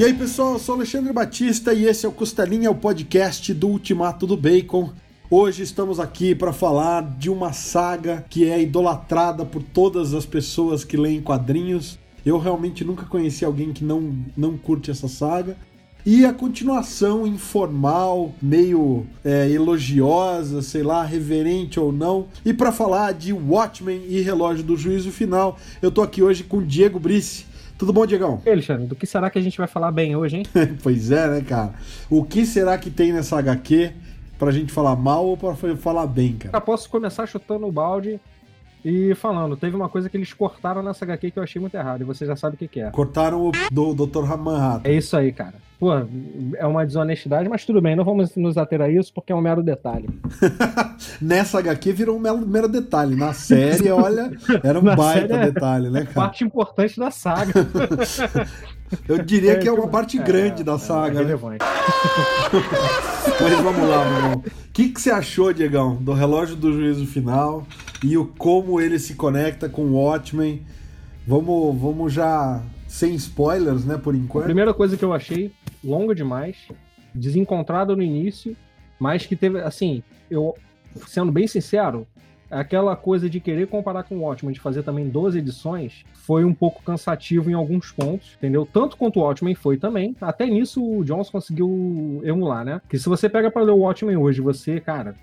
E aí, pessoal, eu sou Alexandre Batista e esse é o Costelinha, o podcast do Ultimato do Bacon. Hoje estamos aqui para falar de uma saga que é idolatrada por todas as pessoas que leem quadrinhos. Eu realmente nunca conheci alguém que não, não curte essa saga. E a continuação informal, meio é, elogiosa, sei lá, reverente ou não. E para falar de Watchmen e Relógio do Juízo Final, eu tô aqui hoje com Diego Brice. Tudo bom, Diegão? E Alexandre, do que será que a gente vai falar bem hoje, hein? pois é, né, cara? O que será que tem nessa HQ pra gente falar mal ou pra falar bem, cara? Eu posso começar chutando o balde e falando, teve uma coisa que eles cortaram nessa HQ que eu achei muito errado, e você já sabe o que, que é. Cortaram o do Dr. Manhattan. É isso aí, cara. Pô, é uma desonestidade, mas tudo bem, não vamos nos ater a isso porque é um mero detalhe. Nessa HQ virou um mero, mero detalhe. Na série, olha, era um Na baita é detalhe, né, cara? Parte importante da saga. Eu diria é, que é uma parte é, grande da é, saga, é né? Mas vamos lá, meu irmão. O que, que você achou, Diegão, do relógio do juízo final e o como ele se conecta com o Watchmen? Vamos, vamos já sem spoilers, né, por enquanto. A primeira coisa que eu achei longa demais, desencontrada no início, mas que teve, assim, eu, sendo bem sincero, aquela coisa de querer comparar com o Watchmen, de fazer também 12 edições, foi um pouco cansativo em alguns pontos, entendeu? Tanto quanto o Watchmen foi também. Até nisso o Jones conseguiu emular, né? Que se você pega para ler o Watchmen hoje, você, cara,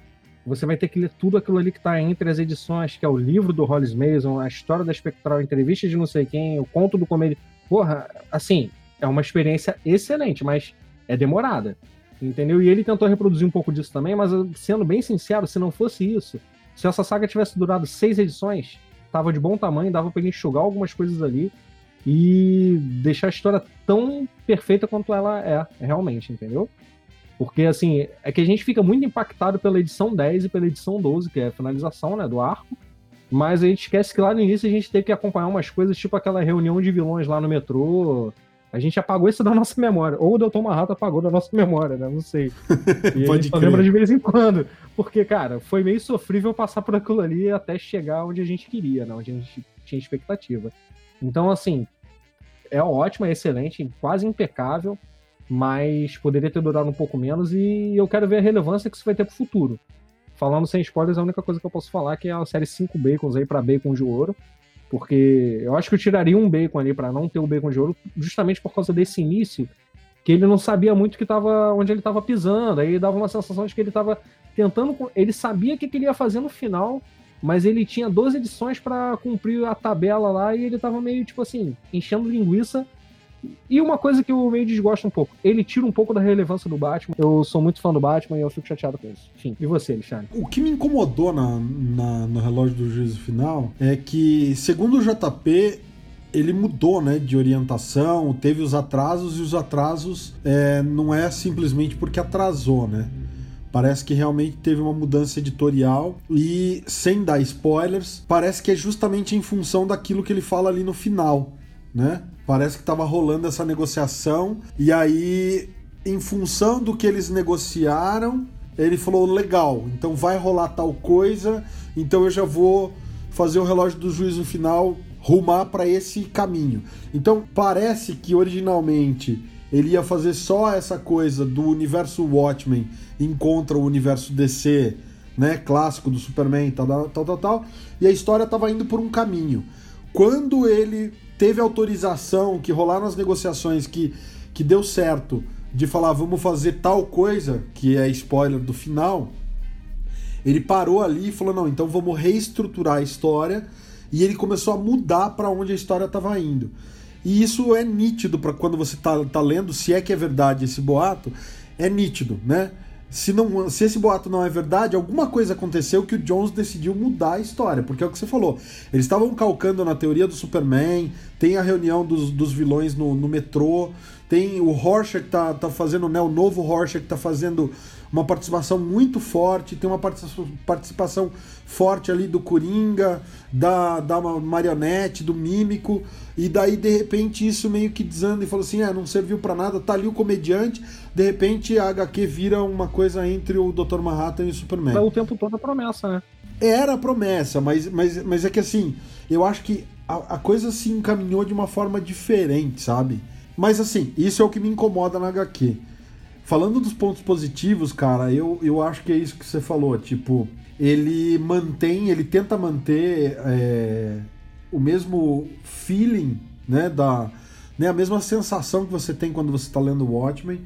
você vai ter que ler tudo aquilo ali que tá entre as edições, que é o livro do Hollis Mason, a história da Espectral, entrevista de não sei quem, o conto do comédia. Porra, assim, é uma experiência excelente, mas é demorada. Entendeu? E ele tentou reproduzir um pouco disso também, mas sendo bem sincero, se não fosse isso, se essa saga tivesse durado seis edições, tava de bom tamanho, dava para ele enxugar algumas coisas ali e deixar a história tão perfeita quanto ela é, realmente, entendeu? Porque, assim, é que a gente fica muito impactado pela edição 10 e pela edição 12, que é a finalização, né, do arco, mas a gente esquece que lá no início a gente teve que acompanhar umas coisas, tipo aquela reunião de vilões lá no metrô, a gente apagou isso da nossa memória. Ou o Delton Marrato apagou da nossa memória, né? Não sei. E Pode a gente lembra de vez em quando. Porque, cara, foi meio sofrível passar por aquilo ali até chegar onde a gente queria, né? Onde a gente tinha expectativa. Então, assim, é ótimo, é excelente, quase impecável, mas poderia ter durado um pouco menos e eu quero ver a relevância que isso vai ter pro futuro. Falando sem spoilers, a única coisa que eu posso falar é que é a série 5 Bacons aí para Bacon de Ouro. Porque eu acho que eu tiraria um bacon ali para não ter o bacon de ouro, justamente por causa desse início, que ele não sabia muito que tava, onde ele estava pisando. Aí dava uma sensação de que ele estava tentando. Ele sabia o que, que ele ia fazer no final, mas ele tinha 12 edições para cumprir a tabela lá e ele estava meio, tipo assim, enchendo linguiça e uma coisa que eu meio desgosto um pouco, ele tira um pouco da relevância do Batman. Eu sou muito fã do Batman e eu fico chateado com isso. Enfim, e você, Alexandre? O que me incomodou na, na, no relógio do juízo final é que, segundo o JP, ele mudou né, de orientação, teve os atrasos, e os atrasos é, não é simplesmente porque atrasou, né? Parece que realmente teve uma mudança editorial e, sem dar spoilers, parece que é justamente em função daquilo que ele fala ali no final, né? Parece que estava rolando essa negociação e aí, em função do que eles negociaram, ele falou: legal, então vai rolar tal coisa, então eu já vou fazer o relógio do juízo final rumar para esse caminho. Então parece que originalmente ele ia fazer só essa coisa do universo Watchmen encontra o universo DC, né, clássico do Superman, tal, tal, tal, tal, e a história estava indo por um caminho. Quando ele teve autorização, que rolaram as negociações, que, que deu certo, de falar vamos fazer tal coisa, que é spoiler do final, ele parou ali e falou: não, então vamos reestruturar a história. E ele começou a mudar para onde a história estava indo. E isso é nítido para quando você está tá lendo, se é que é verdade esse boato, é nítido, né? Se, não, se esse boato não é verdade, alguma coisa aconteceu que o Jones decidiu mudar a história, porque é o que você falou. Eles estavam calcando na teoria do Superman, tem a reunião dos, dos vilões no, no metrô, tem o Rorschach tá, tá fazendo, né, o novo Rorschach tá fazendo uma participação muito forte, tem uma participação forte ali do Coringa, da, da marionete, do mímico, e daí de repente isso meio que desanda e fala assim: é, não serviu para nada, tá ali o comediante, de repente a HQ vira uma coisa entre o Dr. Manhattan e o Superman. É o tempo todo a promessa, né? Era a promessa, mas, mas, mas é que assim, eu acho que a, a coisa se encaminhou de uma forma diferente, sabe? Mas assim, isso é o que me incomoda na HQ. Falando dos pontos positivos, cara, eu, eu acho que é isso que você falou. Tipo, ele mantém, ele tenta manter é, o mesmo feeling, né? Da, né, a mesma sensação que você tem quando você está lendo Watchmen.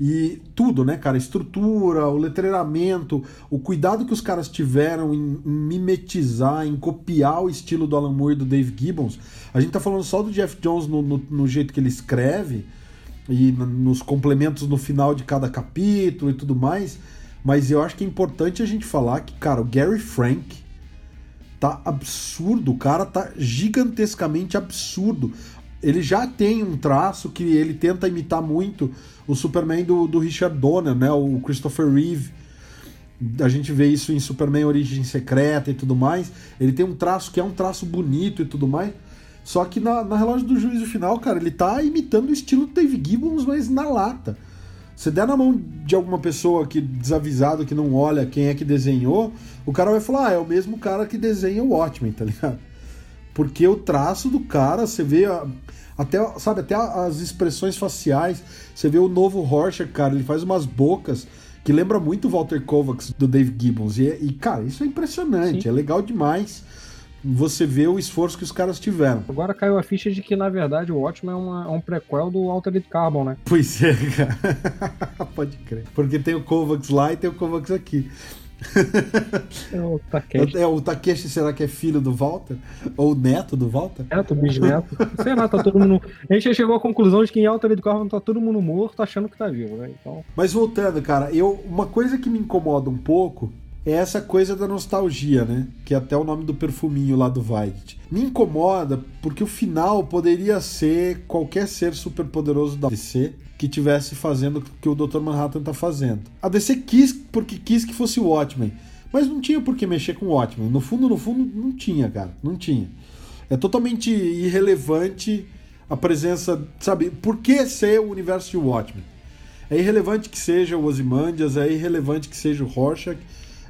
E tudo, né, cara? Estrutura, o letreiramento, o cuidado que os caras tiveram em, em, mimetizar, em copiar o estilo do Alan Moore e do Dave Gibbons. A gente tá falando só do Jeff Jones no, no, no jeito que ele escreve e nos complementos no final de cada capítulo e tudo mais. Mas eu acho que é importante a gente falar que, cara, o Gary Frank tá absurdo, o cara tá gigantescamente absurdo. Ele já tem um traço que ele tenta imitar muito o Superman do, do Richard Donner, né? O Christopher Reeve. A gente vê isso em Superman Origem Secreta e tudo mais. Ele tem um traço que é um traço bonito e tudo mais. Só que na, na relógio do juízo final, cara, ele tá imitando o estilo do Dave Gibbons, mas na lata. Se der na mão de alguma pessoa que desavisado, que não olha quem é que desenhou, o cara vai falar, ah, é o mesmo cara que desenha o Watchmen, tá ligado? Porque o traço do cara, você vê até, sabe, até as expressões faciais. Você vê o novo Rorschach, cara, ele faz umas bocas que lembra muito o Walter Kovacs do Dave Gibbons. E, e cara, isso é impressionante, Sim. é legal demais você vê o esforço que os caras tiveram. Agora caiu a ficha de que, na verdade, o Watchmen é, uma, é um prequel do Altered Carbon, né? Pois é, cara. Pode crer. Porque tem o Kovacs lá e tem o Kovacs aqui. É o Takeshi. É, o Takeshi, será que é filho do Walter? Ou neto do Walter? Neto, bisneto. Sei lá, tá todo mundo. A gente já chegou à conclusão de que em Altered Carbon tá todo mundo morto achando que tá vivo, né? Então... Mas voltando, cara, eu, uma coisa que me incomoda um pouco é essa coisa da nostalgia, né? Que é até o nome do perfuminho lá do Violet. Me incomoda porque o final poderia ser qualquer ser superpoderoso da DC que tivesse fazendo o que o Dr. Manhattan tá fazendo. A DC quis porque quis que fosse o Watchmen, mas não tinha por que mexer com o Watchmen. No fundo, no fundo, não tinha, cara. Não tinha. É totalmente irrelevante a presença, sabe? Por que ser o universo de Watchmen? É irrelevante que seja o Ozymandias, é irrelevante que seja o Rorschach,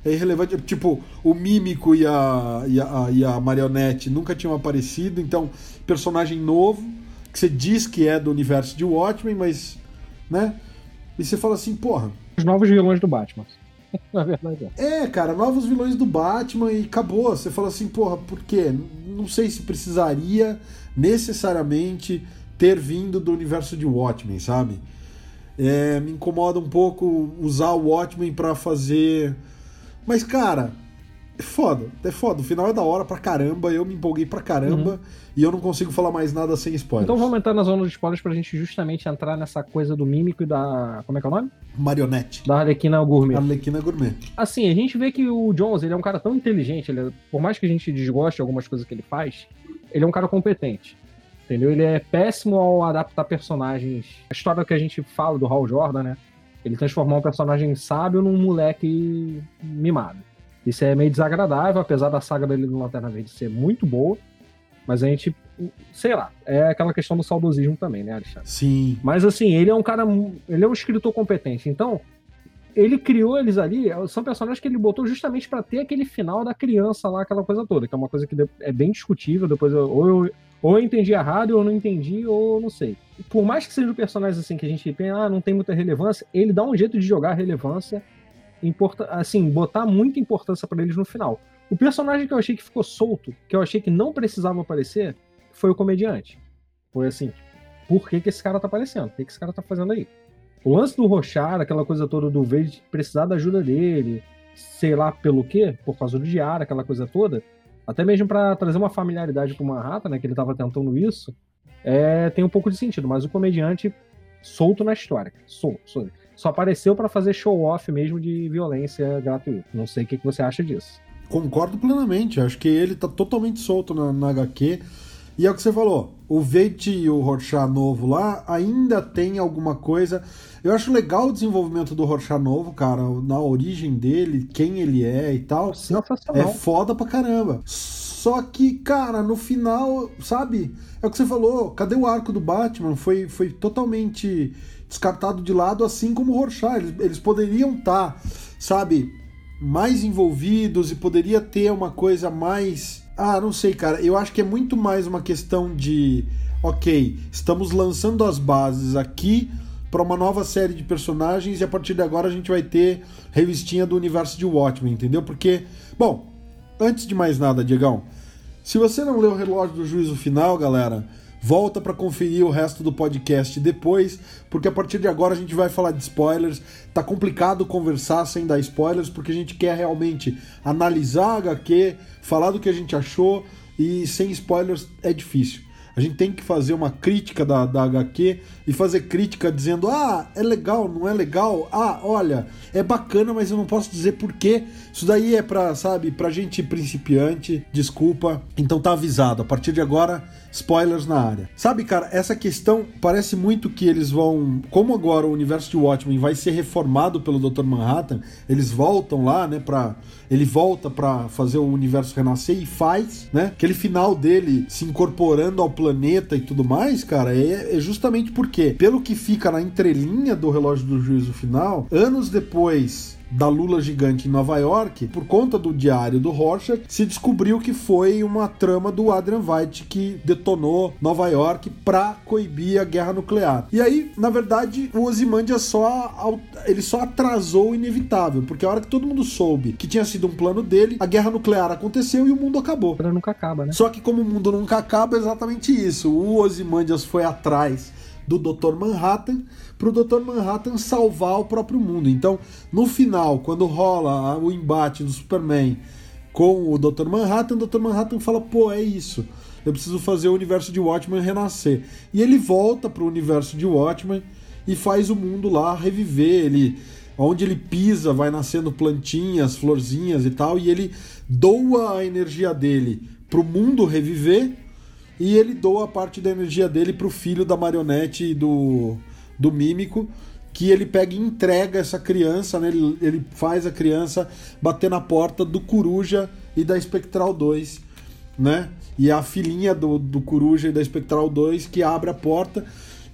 é irrelevante. Tipo, o Mímico e a, e a, e a Marionete nunca tinham aparecido, então, personagem novo, que você diz que é do universo de Watchmen, mas. né? E você fala assim, porra. Os novos vilões do Batman. Na verdade é. É, cara, novos vilões do Batman e acabou. Você fala assim, porra, por quê? Não sei se precisaria necessariamente ter vindo do universo de Watchmen, sabe? É, me incomoda um pouco usar o Watchmen para fazer mas, cara, é foda, é foda. O final é da hora pra caramba, eu me empolguei pra caramba uhum. e eu não consigo falar mais nada sem spoilers. Então vamos entrar na zona de spoilers pra gente justamente entrar nessa coisa do mímico e da. Como é que é o nome? Marionete. Da Arlequina Gourmet. Arlequina Gourmet. Assim, a gente vê que o Jones, ele é um cara tão inteligente, ele é... por mais que a gente desgoste de algumas coisas que ele faz, ele é um cara competente. Entendeu? Ele é péssimo ao adaptar personagens. A história que a gente fala do Hal Jordan, né? Ele transformar um personagem sábio num moleque mimado. Isso é meio desagradável, apesar da saga dele do Lanterna Verde ser muito boa. Mas a gente, sei lá, é aquela questão do saudosismo também, né, Alexandre? Sim. Mas assim, ele é um cara, ele é um escritor competente. Então, ele criou eles ali, são personagens que ele botou justamente para ter aquele final da criança lá, aquela coisa toda, que é uma coisa que é bem discutível. Depois, eu, ou, eu, ou eu entendi errado, ou eu não entendi, ou não sei por mais que sejam personagens assim que a gente pensa, ah, não tem muita relevância, ele dá um jeito de jogar relevância, assim, botar muita importância para eles no final. O personagem que eu achei que ficou solto, que eu achei que não precisava aparecer, foi o comediante. Foi assim, por que, que esse cara tá aparecendo? O que, que esse cara tá fazendo aí? O lance do Rochar, aquela coisa toda do Verde precisar da ajuda dele, sei lá pelo quê, por causa do diário, aquela coisa toda, até mesmo para trazer uma familiaridade pro Manhattan, né, que ele tava tentando isso, é, tem um pouco de sentido, mas o comediante solto na história. Solto, solto. Só apareceu para fazer show-off mesmo de violência gratuita. Não sei o que, que você acha disso. Concordo plenamente. Acho que ele tá totalmente solto na, na HQ. E é o que você falou. O Veit e o Rorschach novo lá ainda tem alguma coisa. Eu acho legal o desenvolvimento do Rorschach novo, cara, na origem dele, quem ele é e tal. É foda pra caramba. Só que, cara, no final, sabe? É o que você falou, cadê o arco do Batman? Foi, foi totalmente descartado de lado, assim como o Rorschach. Eles, eles poderiam estar, tá, sabe, mais envolvidos e poderia ter uma coisa mais. Ah, não sei, cara. Eu acho que é muito mais uma questão de. ok, estamos lançando as bases aqui para uma nova série de personagens e a partir de agora a gente vai ter revistinha do universo de Watchmen, entendeu? Porque, bom, antes de mais nada, Diegão, se você não leu o relógio do juízo final, galera, volta para conferir o resto do podcast depois, porque a partir de agora a gente vai falar de spoilers. Tá complicado conversar sem dar spoilers, porque a gente quer realmente analisar a HQ, falar do que a gente achou e sem spoilers é difícil. A gente tem que fazer uma crítica da, da HQ e fazer crítica dizendo: ah, é legal, não é legal, ah, olha, é bacana, mas eu não posso dizer porquê. Isso daí é pra, sabe, pra gente principiante, desculpa. Então tá avisado, a partir de agora, spoilers na área. Sabe, cara, essa questão parece muito que eles vão. Como agora o universo de Watchmen vai ser reformado pelo Dr. Manhattan, eles voltam lá, né, pra. Ele volta para fazer o universo renascer e faz, né? Aquele final dele se incorporando ao planeta e tudo mais, cara, é, é justamente porque, pelo que fica na entrelinha do relógio do juízo final, anos depois da Lula gigante em Nova York, por conta do diário do Rorschach, se descobriu que foi uma trama do Adrian White que detonou Nova York para coibir a guerra nuclear. E aí, na verdade, o Ozymandias só ele só atrasou o inevitável, porque a hora que todo mundo soube que tinha sido um plano dele, a guerra nuclear aconteceu e o mundo acabou. Ela nunca acaba, né? Só que como o mundo nunca acaba, é exatamente isso. O Ozymandias foi atrás do Dr. Manhattan para o Dr. Manhattan salvar o próprio mundo. Então, no final, quando rola o embate do Superman com o Dr. Manhattan, o Dr. Manhattan fala: pô, é isso. Eu preciso fazer o universo de Watchmen renascer. E ele volta para o universo de Watchmen e faz o mundo lá reviver. Ele, onde ele pisa, vai nascendo plantinhas, florzinhas e tal, e ele doa a energia dele para o mundo reviver e ele doa parte da energia dele para o filho da marionete do do mímico, que ele pega e entrega essa criança, né? ele, ele faz a criança bater na porta do Coruja e da Espectral 2, né? E é a filhinha do, do Coruja e da Espectral 2 que abre a porta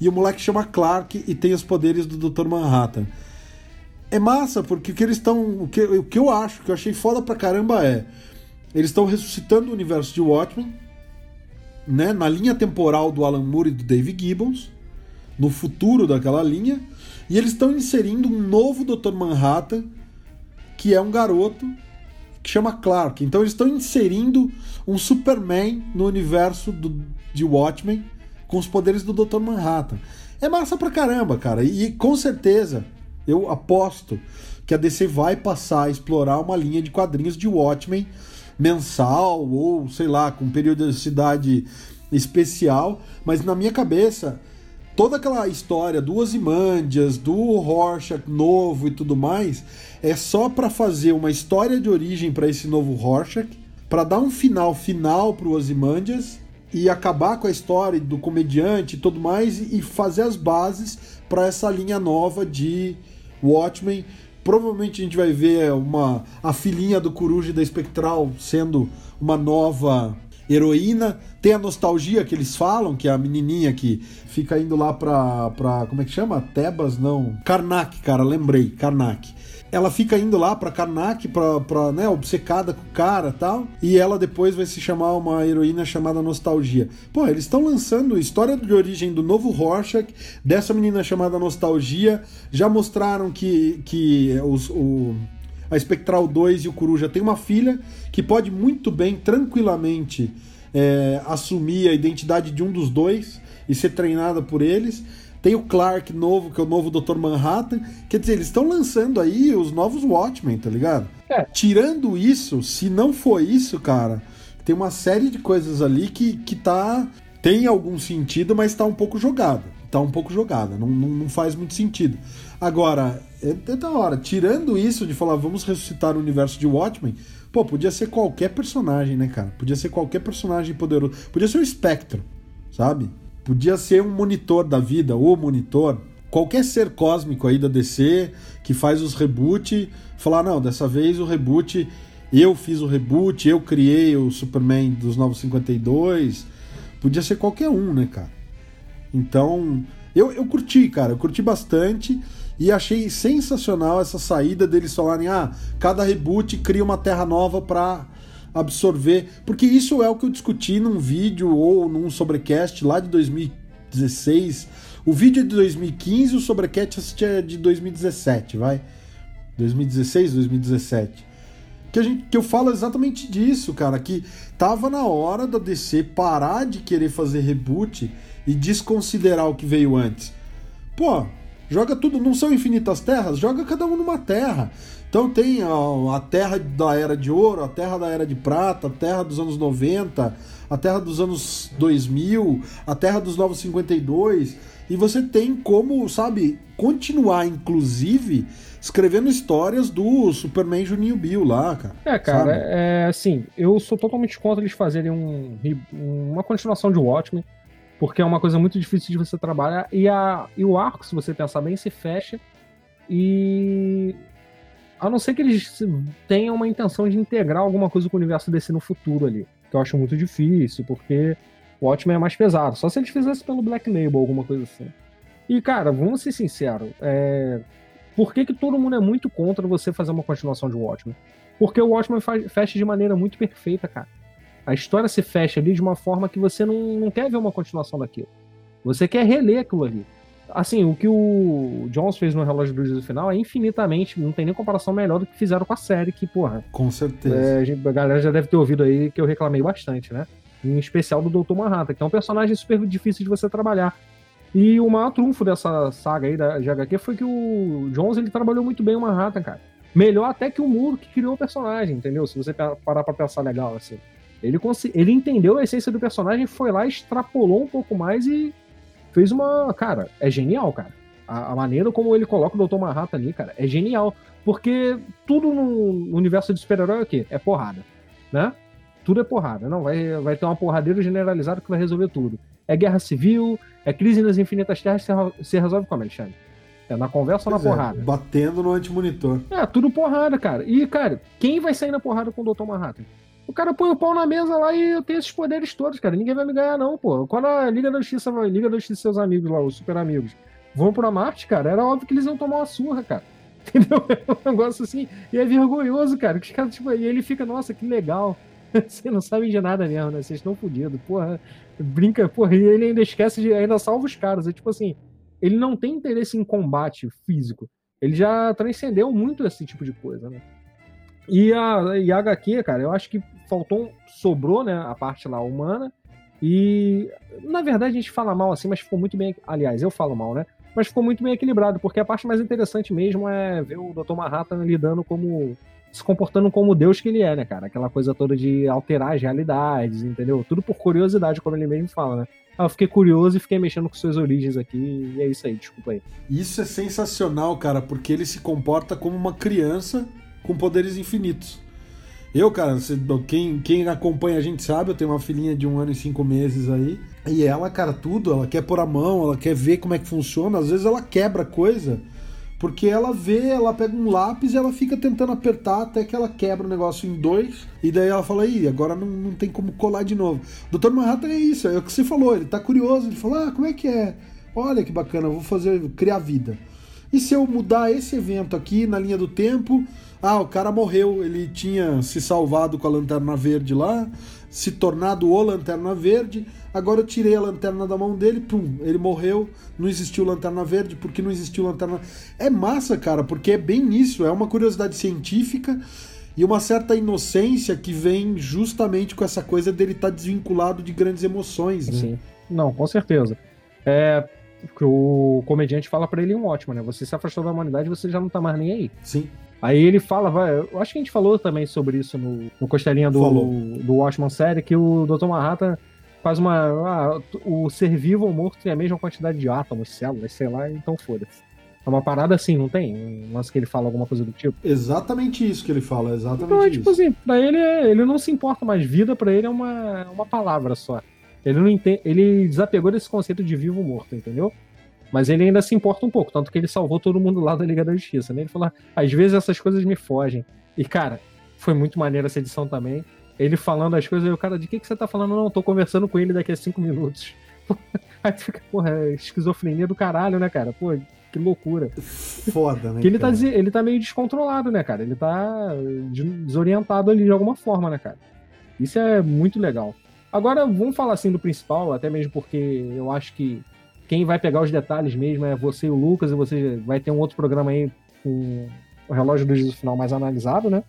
e o moleque chama Clark e tem os poderes do Dr. Manhattan. É massa, porque o que eles estão. O que, o que eu acho, que eu achei foda pra caramba é. Eles estão ressuscitando o universo de Watchmen, né? Na linha temporal do Alan Moore e do Dave Gibbons no futuro daquela linha, e eles estão inserindo um novo Dr. Manhattan, que é um garoto que chama Clark. Então eles estão inserindo um Superman no universo do, de Watchmen com os poderes do Dr. Manhattan. É massa pra caramba, cara. E, e com certeza, eu aposto que a DC vai passar a explorar uma linha de quadrinhos de Watchmen mensal ou sei lá, com periodicidade especial, mas na minha cabeça toda aquela história do Ozymandias, do Rorschach novo e tudo mais, é só para fazer uma história de origem para esse novo Rorschach, para dar um final final pro Ozymandias e acabar com a história do comediante e tudo mais e fazer as bases para essa linha nova de Watchmen. Provavelmente a gente vai ver uma a filhinha do Coruja e da Espectral sendo uma nova heroína. Tem a nostalgia que eles falam, que é a menininha que fica indo lá pra, pra como é que chama? Tebas, não. Karnak, cara, lembrei, Karnak. Ela fica indo lá pra Karnak, pra, pra, né, obcecada com o cara tal, e ela depois vai se chamar uma heroína chamada Nostalgia. Pô, eles estão lançando história de origem do novo Rorschach, dessa menina chamada Nostalgia, já mostraram que, que os, o a Spectral 2 e o Coruja têm uma filha que pode muito bem, tranquilamente, é, assumir a identidade de um dos dois e ser treinada por eles. Tem o Clark novo, que é o novo Dr. Manhattan. Quer dizer, eles estão lançando aí os novos Watchmen, tá ligado? É. Tirando isso, se não for isso, cara, tem uma série de coisas ali que, que tá. Tem algum sentido, mas tá um pouco jogada. Tá um pouco jogada, não, não, não faz muito sentido. Agora, é, é da hora. Tirando isso de falar, vamos ressuscitar o universo de Watchmen, pô, podia ser qualquer personagem, né, cara? Podia ser qualquer personagem poderoso. Podia ser o Espectro, sabe? Podia ser um monitor da vida, o monitor. Qualquer ser cósmico aí da DC que faz os reboot, falar, não, dessa vez o reboot, eu fiz o reboot, eu criei o Superman dos Novos 52. Podia ser qualquer um, né, cara? Então, eu, eu curti, cara, eu curti bastante. E achei sensacional essa saída deles falarem: ah, cada reboot cria uma terra nova para absorver. Porque isso é o que eu discuti num vídeo ou num sobrecast lá de 2016. O vídeo é de 2015 o sobrecast é de 2017, vai. 2016, 2017. Que, a gente, que eu falo exatamente disso, cara. Que tava na hora da DC parar de querer fazer reboot e desconsiderar o que veio antes. Pô, joga tudo, não são infinitas terras? Joga cada um numa terra. Então tem a, a, terra da era de ouro, a terra da era de prata, a terra dos anos 90, a terra dos anos 2000, a terra dos novos 52. E você tem como, sabe, continuar, inclusive, escrevendo histórias do Superman Juninho Bill lá, cara. É, cara, sabe? é assim, eu sou totalmente contra eles fazerem um, uma continuação de Watchmen, porque é uma coisa muito difícil de você trabalhar. E, a, e o arco, se você pensar bem, se fecha. E a não ser que eles tenham uma intenção de integrar alguma coisa com o universo DC no futuro ali. Que eu acho muito difícil, porque o Watchmen é mais pesado. Só se eles fizessem pelo Black Label, alguma coisa assim. E, cara, vamos ser sinceros. É... Por que, que todo mundo é muito contra você fazer uma continuação de Watchmen? Porque o Watchmen fecha de maneira muito perfeita, cara. A história se fecha ali de uma forma que você não, não quer ver uma continuação daquilo. Você quer reler aquilo ali. Assim, o que o Jones fez no Relógio do Juízo Final é infinitamente, não tem nem comparação melhor do que fizeram com a série, que, porra. Com certeza. É, a, galera já deve ter ouvido aí que eu reclamei bastante, né? Em especial do Dr. Manhattan, que é um personagem super difícil de você trabalhar. E o maior trunfo dessa saga aí da GHQ foi que o Jones ele trabalhou muito bem o Manhattan, cara. Melhor até que o Muro que criou o personagem, entendeu? Se você parar pra pensar legal, assim. Ele, ele entendeu a essência do personagem, foi lá, extrapolou um pouco mais e fez uma. Cara, é genial, cara. A, a, maneira como ele coloca o Dr. Manhattan ali, cara, é genial. Porque tudo no universo de super-herói é o quê? É porrada. Né? Tudo é porrada. Não, vai, vai ter uma porradeira generalizada que vai resolver tudo. É guerra civil, é crise nas infinitas terras, você resolve como, Alexandre? É na conversa ou na é, porrada? Batendo no antimonitor. É, tudo porrada, cara. E, cara, quem vai sair na porrada com o Dr. Manhattan? O cara põe o pau na mesa lá e eu tenho esses poderes todos, cara. Ninguém vai me ganhar, não, pô. Quando a Liga da Justiça, a Liga da Justiça seus amigos lá, os super amigos, vão pra Marte, cara, era óbvio que eles iam tomar uma surra, cara. Entendeu? É um negócio assim. E é vergonhoso, cara. Que os caras, tipo, e ele fica, nossa, que legal. Vocês não sabem de nada mesmo, né? Vocês estão fodidos. Porra, brinca, porra. E ele ainda esquece de. Ainda salva os caras. É tipo assim. Ele não tem interesse em combate físico. Ele já transcendeu muito esse tipo de coisa, né? E a, e a HQ, cara, eu acho que faltou, sobrou, né, a parte lá humana. E na verdade a gente fala mal assim, mas ficou muito bem. Aliás, eu falo mal, né? Mas ficou muito bem equilibrado, porque a parte mais interessante mesmo é ver o Dr. Manhattan lidando como. se comportando como Deus que ele é, né, cara? Aquela coisa toda de alterar as realidades, entendeu? Tudo por curiosidade, como ele mesmo fala, né? eu fiquei curioso e fiquei mexendo com suas origens aqui, e é isso aí, desculpa aí. Isso é sensacional, cara, porque ele se comporta como uma criança com poderes infinitos. Eu, cara, quem, quem acompanha a gente sabe, eu tenho uma filhinha de um ano e cinco meses aí. E ela, cara, tudo, ela quer pôr a mão, ela quer ver como é que funciona. Às vezes ela quebra coisa, porque ela vê, ela pega um lápis e ela fica tentando apertar até que ela quebra o negócio em dois. E daí ela fala, aí, agora não, não tem como colar de novo. Dr. Manhattan é isso, é o que você falou, ele tá curioso, ele fala, ah, como é que é? Olha que bacana, vou fazer, criar vida. E se eu mudar esse evento aqui na linha do tempo, ah, o cara morreu, ele tinha se salvado com a lanterna verde lá, se tornado o lanterna verde. Agora eu tirei a lanterna da mão dele, pum, ele morreu, não existiu lanterna verde, porque não existiu lanterna. É massa, cara, porque é bem isso, é uma curiosidade científica e uma certa inocência que vem justamente com essa coisa dele estar tá desvinculado de grandes emoções, né? Sim. Não, com certeza. É, que o comediante fala para ele um ótimo, né? Você se afastou da humanidade, você já não tá mais nem aí. Sim. Aí ele fala, vai, eu acho que a gente falou também sobre isso no, no Costelinha do, do Watchman série, que o Dr. Manhattan faz uma. Ah, o ser vivo ou morto tem a mesma quantidade de átomos, células, sei lá, então foda-se. É uma parada assim, não tem? Um lance que ele fala alguma coisa do tipo? Exatamente isso que ele fala, exatamente então, é, tipo isso. assim, pra ele, ele não se importa mais. Vida pra ele é uma, uma palavra só. Ele não entende, ele desapegou desse conceito de vivo ou morto, entendeu? Mas ele ainda se importa um pouco, tanto que ele salvou todo mundo lá da Liga da Justiça, né? Ele falou, às vezes essas coisas me fogem. E, cara, foi muito maneiro essa edição também. Ele falando as coisas, e o cara, de que, que você tá falando? Não, tô conversando com ele daqui a cinco minutos. Aí fica, porra, é esquizofrenia do caralho, né, cara? Pô, que loucura. Foda, né? Que ele tá, ele tá meio descontrolado, né, cara? Ele tá desorientado ali de alguma forma, né, cara? Isso é muito legal. Agora, vamos falar assim do principal, até mesmo porque eu acho que quem vai pegar os detalhes mesmo é você e o Lucas, e você vai ter um outro programa aí com o relógio do juízo final mais analisado, né?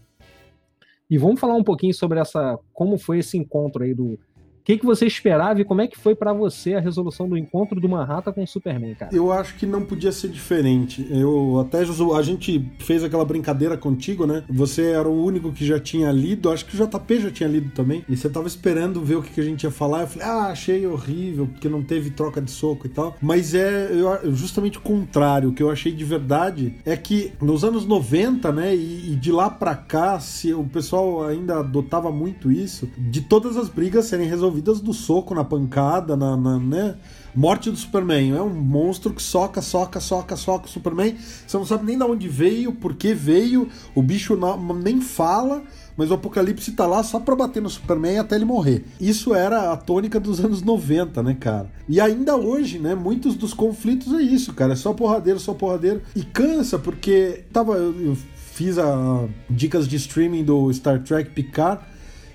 E vamos falar um pouquinho sobre essa como foi esse encontro aí do que, que você esperava e como é que foi para você a resolução do encontro do Manhattan com o Superman, cara? Eu acho que não podia ser diferente. Eu até a gente fez aquela brincadeira contigo, né? Você era o único que já tinha lido, acho que o JP já tinha lido também. E você tava esperando ver o que, que a gente ia falar. Eu falei, ah, achei horrível, porque não teve troca de soco e tal. Mas é justamente o contrário. O que eu achei de verdade é que nos anos 90, né? E, e de lá pra cá, se o pessoal ainda adotava muito isso, de todas as brigas serem resolvidas resolvidas do soco, na pancada, na, na né? Morte do Superman. É um monstro que soca, soca, soca, soca o Superman. Você não sabe nem de onde veio, por que veio. O bicho não, nem fala, mas o Apocalipse tá lá só pra bater no Superman até ele morrer. Isso era a tônica dos anos 90, né, cara? E ainda hoje, né, muitos dos conflitos é isso, cara. É só porradeiro, só porradeiro. E cansa, porque tava. Eu, eu fiz a dicas de streaming do Star Trek Picard.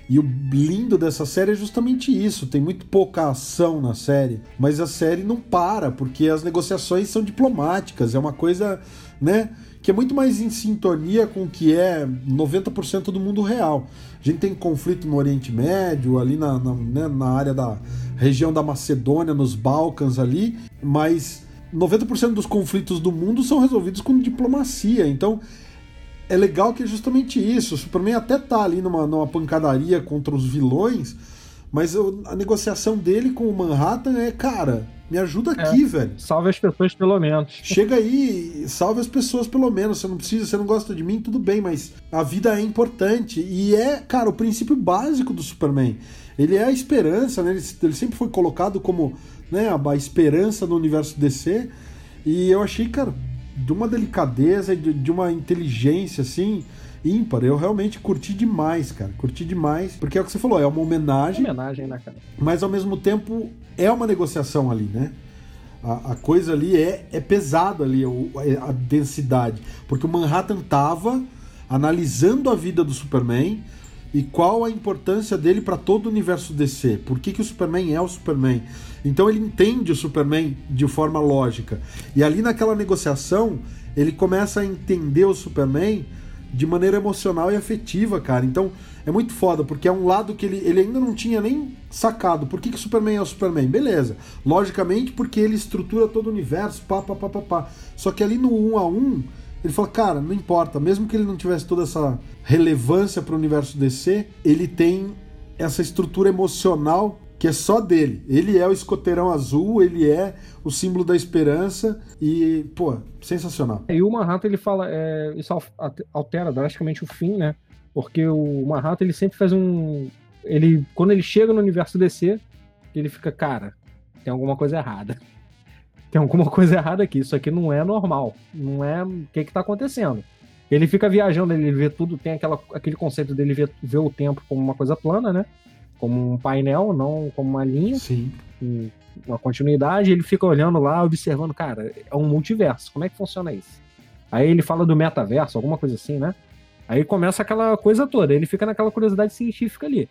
E o lindo dessa série é justamente isso. Tem muito pouca ação na série, mas a série não para, porque as negociações são diplomáticas. É uma coisa, né? Que é muito mais em sintonia com o que é 90% do mundo real. A gente tem conflito no Oriente Médio, ali na, na, né, na área da região da Macedônia, nos Balcãs ali, mas 90% dos conflitos do mundo são resolvidos com diplomacia. Então é legal que é justamente isso. O Superman até tá ali numa, numa pancadaria contra os vilões, mas eu, a negociação dele com o Manhattan é, cara, me ajuda aqui, é, velho. Salve as pessoas pelo menos. Chega aí, salve as pessoas pelo menos. Você não precisa, você não gosta de mim, tudo bem, mas a vida é importante. E é, cara, o princípio básico do Superman. Ele é a esperança, né? Ele, ele sempre foi colocado como né, a, a esperança no universo DC. E eu achei, cara, de uma delicadeza e de, de, uma inteligência assim ímpar. Eu realmente curti demais, cara. Curti demais. Porque é o que você falou, é uma homenagem. Homenagem, né, cara? Mas ao mesmo tempo é uma negociação ali, né? A, a coisa ali é, é pesada ali, a, a densidade. Porque o Manhattan tava analisando a vida do Superman e qual a importância dele para todo o universo DC. Por que, que o Superman é o Superman? Então ele entende o Superman de forma lógica. E ali naquela negociação, ele começa a entender o Superman de maneira emocional e afetiva, cara. Então é muito foda, porque é um lado que ele, ele ainda não tinha nem sacado. Por que, que o Superman é o Superman? Beleza. Logicamente, porque ele estrutura todo o universo, pá, pá, pá, pá, pá. Só que ali no 1 a 1 ele fala, cara, não importa, mesmo que ele não tivesse toda essa relevância para o universo DC, ele tem essa estrutura emocional que é só dele. Ele é o escoteirão azul, ele é o símbolo da esperança e, pô, sensacional. E o Manhattan, ele fala, é, isso altera drasticamente o fim, né? Porque o Manhattan, ele sempre faz um... Ele, quando ele chega no universo DC, ele fica, cara, tem alguma coisa errada tem alguma coisa errada aqui, isso aqui não é normal, não é o que que tá acontecendo. Ele fica viajando, ele vê tudo, tem aquela, aquele conceito dele ver, ver o tempo como uma coisa plana, né? Como um painel, não como uma linha. Sim. Uma continuidade, ele fica olhando lá, observando, cara, é um multiverso, como é que funciona isso? Aí ele fala do metaverso, alguma coisa assim, né? Aí começa aquela coisa toda, ele fica naquela curiosidade científica ali.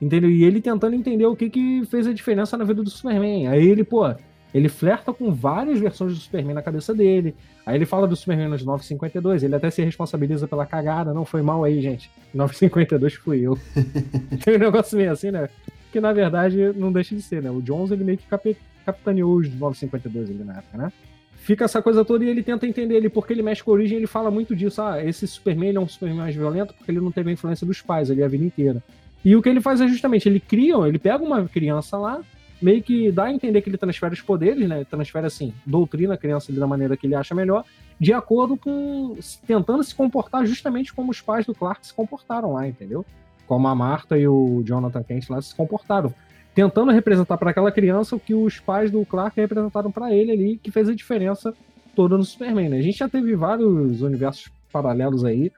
Entendeu? E ele tentando entender o que que fez a diferença na vida do Superman. Aí ele, pô, ele flerta com várias versões do Superman na cabeça dele. Aí ele fala do Superman nos 952, ele até se responsabiliza pela cagada. Não foi mal aí, gente. 952 fui eu. Tem um negócio meio assim, né? Que na verdade não deixa de ser, né? O Jones ele meio que cap capitaneou os 952 ali na época, né? Fica essa coisa toda e ele tenta entender ele, porque ele mexe com a origem, ele fala muito disso. Ah, esse Superman é um Superman mais violento porque ele não teve a influência dos pais ali a vida inteira. E o que ele faz é justamente, ele cria, ele pega uma criança lá, meio que dá a entender que ele transfere os poderes, né? Transfere, assim, doutrina a criança da maneira que ele acha melhor, de acordo com. tentando se comportar justamente como os pais do Clark se comportaram lá, entendeu? Como a Marta e o Jonathan Kent lá se comportaram. Tentando representar para aquela criança o que os pais do Clark representaram para ele ali, que fez a diferença toda no Superman, né? A gente já teve vários universos paralelos aí,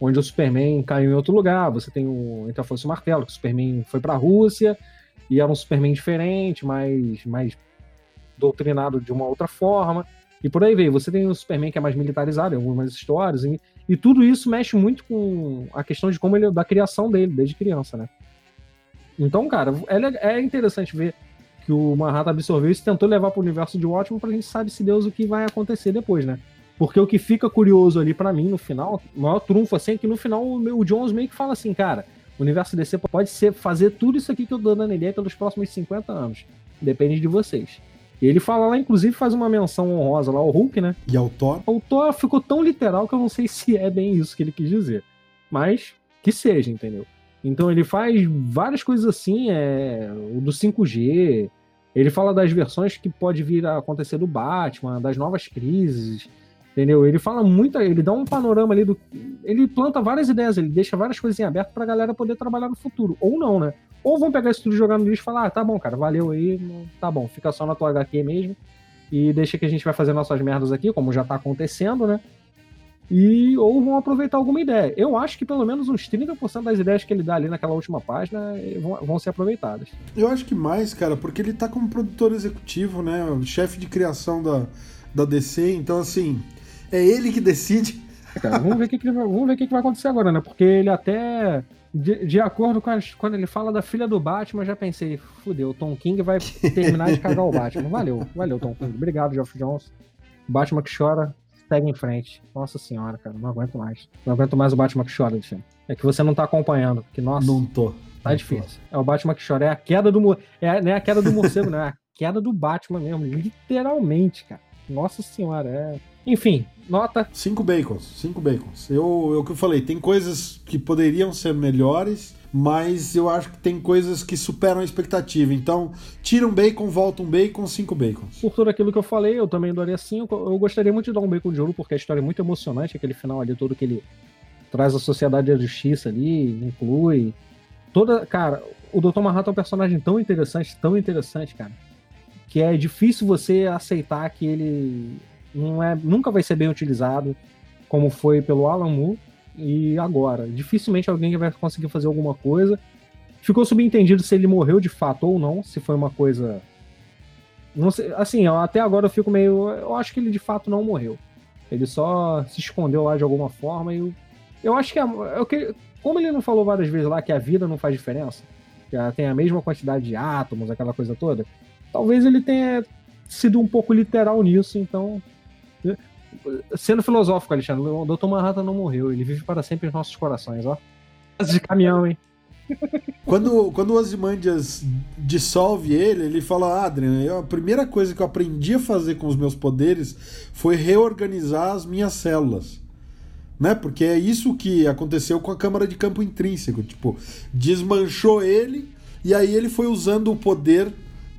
onde o Superman caiu em outro lugar. Você tem o Entre a Força e o Martelo, que o Superman foi para a Rússia, e era um Superman diferente, mais, mais doutrinado de uma outra forma. E por aí veio. Você tem o Superman que é mais militarizado em algumas histórias, e, e tudo isso mexe muito com a questão de como ele da criação dele, desde criança, né? Então, cara, é, é interessante ver que o Manhattan absorveu isso e tentou levar para o universo de Watchmen pra gente saber se Deus o que vai acontecer depois, né? Porque o que fica curioso ali para mim no final, o maior trunfo assim, é que no final o Jones meio que fala assim, cara, o universo DC pode ser fazer tudo isso aqui que eu tô dando ideia pelos próximos 50 anos. Depende de vocês. E ele fala lá, inclusive, faz uma menção honrosa lá ao Hulk, né? E ao Thor? O Thor ficou tão literal que eu não sei se é bem isso que ele quis dizer. Mas que seja, entendeu? Então ele faz várias coisas assim, é, o do 5G, ele fala das versões que pode vir a acontecer do Batman, das novas crises, entendeu? Ele fala muito, ele dá um panorama ali do. Ele planta várias ideias, ele deixa várias coisas em aberto pra galera poder trabalhar no futuro. Ou não, né? Ou vão pegar isso tudo jogar no lixo e falar, ah, tá bom, cara, valeu aí, tá bom, fica só na tua HQ mesmo. E deixa que a gente vai fazer nossas merdas aqui, como já tá acontecendo, né? e ou vão aproveitar alguma ideia. Eu acho que pelo menos uns 30% das ideias que ele dá ali naquela última página eh, vão, vão ser aproveitadas. Eu acho que mais, cara, porque ele tá como produtor executivo, né? Chefe de criação da, da DC, então assim, é ele que decide. É, cara, vamos ver o que, que, vamos ver que, que vai acontecer agora, né? Porque ele até. De, de acordo com as, quando ele fala da filha do Batman, já pensei, fudeu, o Tom King vai terminar de cagar o Batman. Valeu, valeu, Tom King. Obrigado, Geoff Jones. Batman que chora, segue em frente. Nossa senhora, cara, não aguento mais. Não aguento mais o Batman que chora, Alexandre. É que você não tá acompanhando, que nossa. Não tô. Tá não difícil. Tô. É o Batman que chora. É a queda do. É, não é a queda do morcego, não. É a queda do Batman mesmo. Literalmente, cara. Nossa senhora, é. Enfim, nota. Cinco bacons. Cinco bacons. Eu, eu que eu falei, tem coisas que poderiam ser melhores mas eu acho que tem coisas que superam a expectativa. Então, tira um bacon, volta um bacon, cinco bacons. Por tudo aquilo que eu falei, eu também daria cinco. Eu gostaria muito de dar um bacon de ouro, porque a história é muito emocionante, aquele final ali todo que ele traz a sociedade da justiça ali, inclui. Toda. Cara, o Dr. Manhattan é um personagem tão interessante, tão interessante, cara. Que é difícil você aceitar que ele não é, nunca vai ser bem utilizado, como foi pelo Alan Moore e agora? Dificilmente alguém vai conseguir fazer alguma coisa. Ficou subentendido se ele morreu de fato ou não, se foi uma coisa. Não sei, assim, até agora eu fico meio. Eu acho que ele de fato não morreu. Ele só se escondeu lá de alguma forma e eu, eu acho que, é, eu, como ele não falou várias vezes lá que a vida não faz diferença, que ela tem a mesma quantidade de átomos, aquela coisa toda, talvez ele tenha sido um pouco literal nisso, então sendo filosófico, Alexandre, o Dr. Manhattan não morreu, ele vive para sempre em nossos corações, ó. De caminhão, hein? Quando, quando o Ozymandias dissolve ele, ele fala: Adrian, eu, a primeira coisa que eu aprendi a fazer com os meus poderes foi reorganizar as minhas células. Né? Porque é isso que aconteceu com a câmara de campo intrínseco. Tipo, desmanchou ele e aí ele foi usando o poder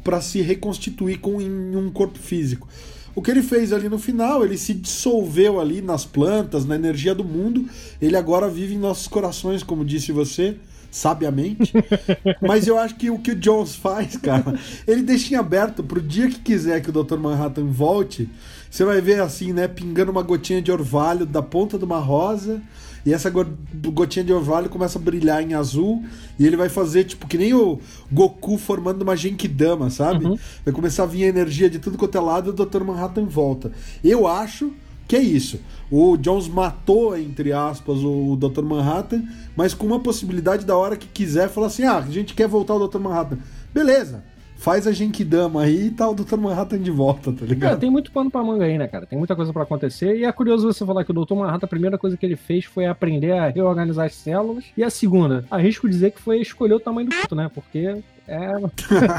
para se reconstituir com, em um corpo físico. O que ele fez ali no final, ele se dissolveu ali nas plantas, na energia do mundo. Ele agora vive em nossos corações, como disse você, sabiamente. Mas eu acho que o que o Jones faz, cara, ele deixa em aberto pro dia que quiser que o Dr. Manhattan volte. Você vai ver assim, né, pingando uma gotinha de orvalho da ponta de uma rosa e essa gotinha de orvalho começa a brilhar em azul e ele vai fazer tipo que nem o Goku formando uma Genkidama, sabe? Uhum. Vai começar a vir a energia de tudo quanto é lado e o Dr. Manhattan volta. Eu acho que é isso. O Jones matou, entre aspas, o Dr. Manhattan, mas com uma possibilidade da hora que quiser falar assim: ah, a gente quer voltar o Dr. Manhattan. Beleza faz a Genkidama aí e tá o Dr. Manhattan de volta, tá ligado? É, tem muito pano pra manga aí, né, cara? Tem muita coisa para acontecer. E é curioso você falar que o Dr. Manhattan, a primeira coisa que ele fez foi aprender a reorganizar as células. E a segunda, arrisco dizer que foi escolher o tamanho do puto, né? Porque é.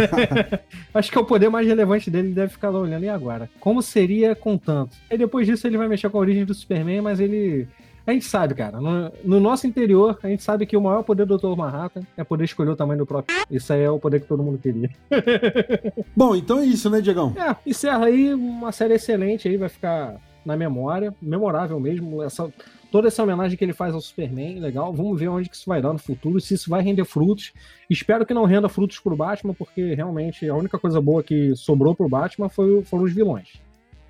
Acho que é o poder mais relevante dele, ele deve ficar olhando. E agora? Como seria com tanto? E depois disso ele vai mexer com a origem do Superman, mas ele a gente sabe, cara. No, no, nosso interior, a gente sabe que o maior poder do Dr. Manhattan é poder escolher o tamanho do próprio. Isso aí é o poder que todo mundo queria. Bom, então é isso, né, Diegão? É, encerra aí uma série excelente aí, vai ficar na memória, memorável mesmo. Essa, toda essa homenagem que ele faz ao Superman, legal. Vamos ver onde que isso vai dar no futuro, se isso vai render frutos. Espero que não renda frutos pro Batman, porque realmente a única coisa boa que sobrou pro Batman foi, foram os vilões.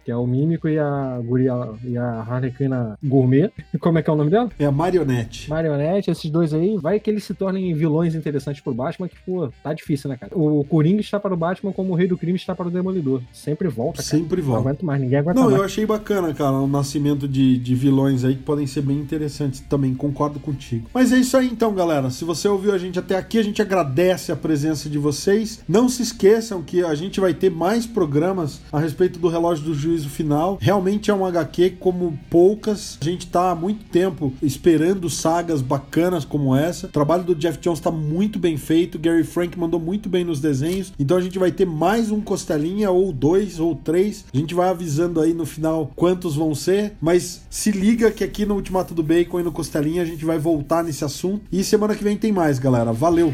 Que é o Mímico e a Guria e a Harlequina Gourmet. Como é que é o nome dela? É a Marionete. Marionete, esses dois aí, vai que eles se tornem vilões interessantes pro Batman, que, pô, tá difícil, né, cara? O Coringa está para o Batman como o Rei do Crime está para o Demolidor. Sempre volta, cara. Sempre volta. Não aguento mais, ninguém aguenta Não, mais. eu achei bacana, cara, o nascimento de, de vilões aí que podem ser bem interessantes também, concordo contigo. Mas é isso aí então, galera. Se você ouviu a gente até aqui, a gente agradece a presença de vocês. Não se esqueçam que a gente vai ter mais programas a respeito do relógio do juízo final. Realmente é um HQ como poucas. A gente tá há muito tempo esperando sagas bacanas como essa. O trabalho do Jeff Jones tá muito bem feito. Gary Frank mandou muito bem nos desenhos. Então a gente vai ter mais um Costelinha, ou dois, ou três. A gente vai avisando aí no final quantos vão ser. Mas se liga que aqui no Ultimato do Bacon e no Costelinha a gente vai voltar nesse assunto. E semana que vem tem mais, galera. Valeu!